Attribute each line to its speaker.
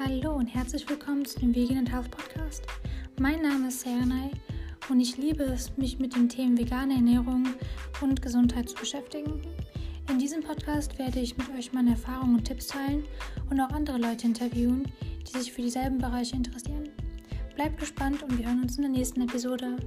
Speaker 1: Hallo und herzlich willkommen zu dem Vegan and Health Podcast. Mein Name ist Serenay und ich liebe es, mich mit den Themen vegane Ernährung und Gesundheit zu beschäftigen. In diesem Podcast werde ich mit euch meine Erfahrungen und Tipps teilen und auch andere Leute interviewen, die sich für dieselben Bereiche interessieren. Bleibt gespannt und wir hören uns in der nächsten Episode.